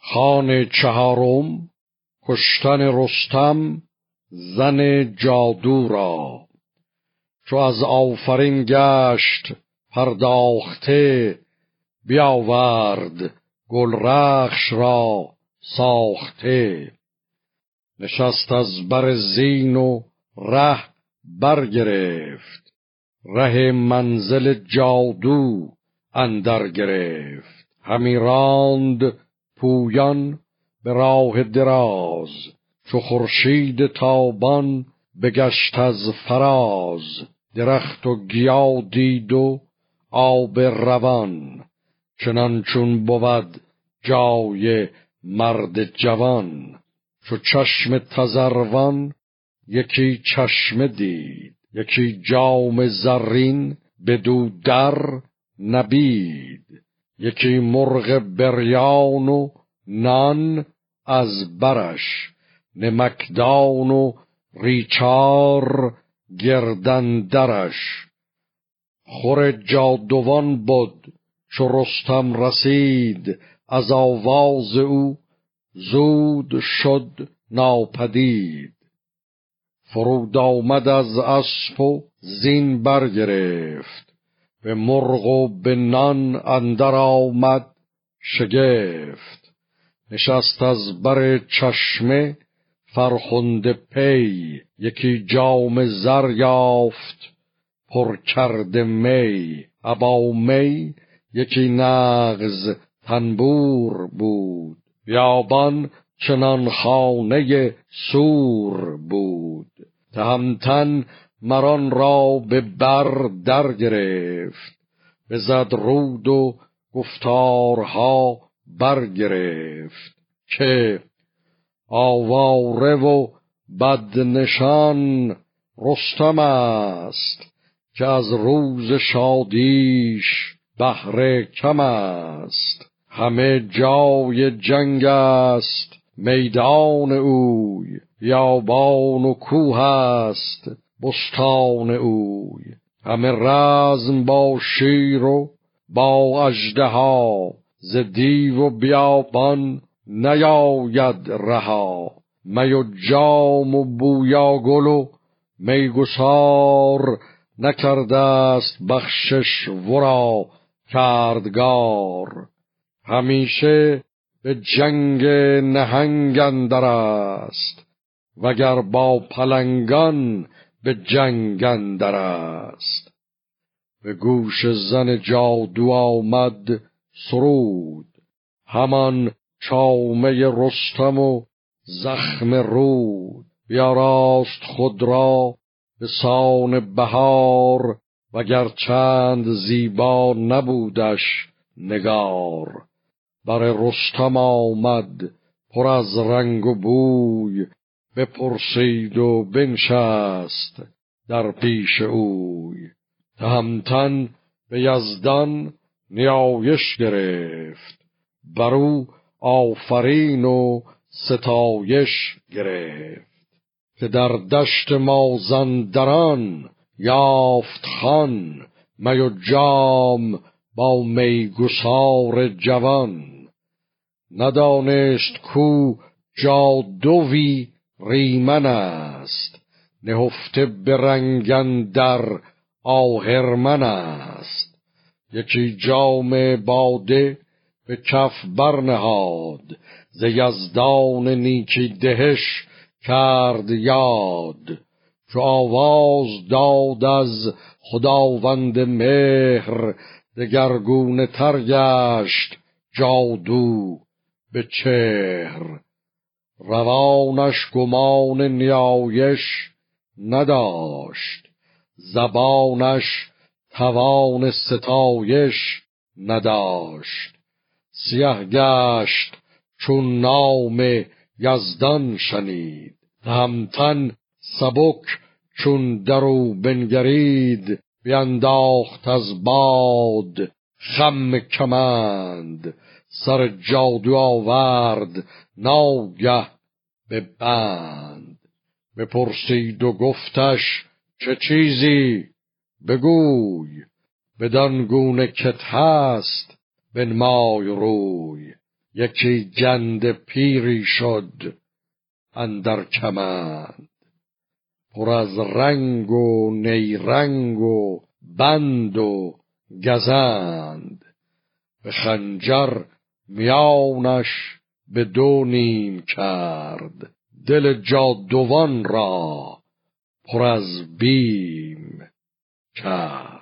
خان چهارم کشتن رستم زن جادو را. چو از آفرین گشت پرداخته بیاورد گلرخش را ساخته. نشست از بر زین و ره برگرفت ره منزل جادو اندر گرفت. همی راند پویان به راه دراز چو خورشید تابان بگشت از فراز. درخت و گیا دید و آب روان چنان چون بود جای مرد جوان. چو چشم تزروان یکی چشم دید یکی جام زرین بدو در نبید. یکی مرغ بریان و نان از برش نمکدان و ریچار گردندرش خور جادوان بود چو رستم رسید از آواز او زود شد ناپدید. فرود آمد از اسب و زین برگرفت. به مرغ و به نان اندر آمد شگفت. نشست از بر چشمه فرخنده پی یکی جام زر یافت پر کرده می. ابا می یکی نغز تنبور بود. بیابان چنان خانه سور بود. تهمتن مران را به بر در گرفت بزد رود و گفتارها برگرفت که آواره و بدنشان رستم است که از روز شادیش بهره کم است. همه جای جنگ است میدان اوی یابان و کوه است. بستان اوی. همه رزم با شیر و با اژدها. ز دیو و بیابان نیاید رها. می و جام و بویا گل و میگسار نکرده است بخشش ورا کردگار. همیشه به جنگ نهنگ اندر است وگر با پلنگان به جنگ اندر است. به گوش زن جادو آمد سرود. همان چامه رستم و زخم رود. بیاراست خود را به سان بهار وگر چند زیبا نبودش نگار. بر رستم آمد پر از رنگ و بوی بپرسید و بنشست در پیش اوی. تهمتن به یزدان نیایش گرفت. برو آفرین و ستایش گرفت. که در دشت مازندران یافت خان می و جام با میگسار جوان. ندانست کو جادوی ریمن است. نهفته به رنگن در آهرمن است. یکی جام باده به کف برنهاد. ز یزدان نیکی دهش کرد یاد. چو آواز داد از خداوند مهر دگرگونه تر گشت جادو به چهر. روانش گمان نیایش نداشت. زبانش توان ستایش نداشت. سیه گشت چون نام یزدان شنید. همتن سبک چون درو بنگرید. بینداخت از باد خم کمند. سر جادو آورد. ناگه به بند. بپرسید و گفتش چه چیزی؟ بگوی. بدان گونه کت هست بنمای روی. یکی جند پیری شد اندر کمند. پر از رنگ و نیرنگ و بند و گزند. به خنجر میانش به دو نیم کرد. دل جادوان را پر از بیم کرد.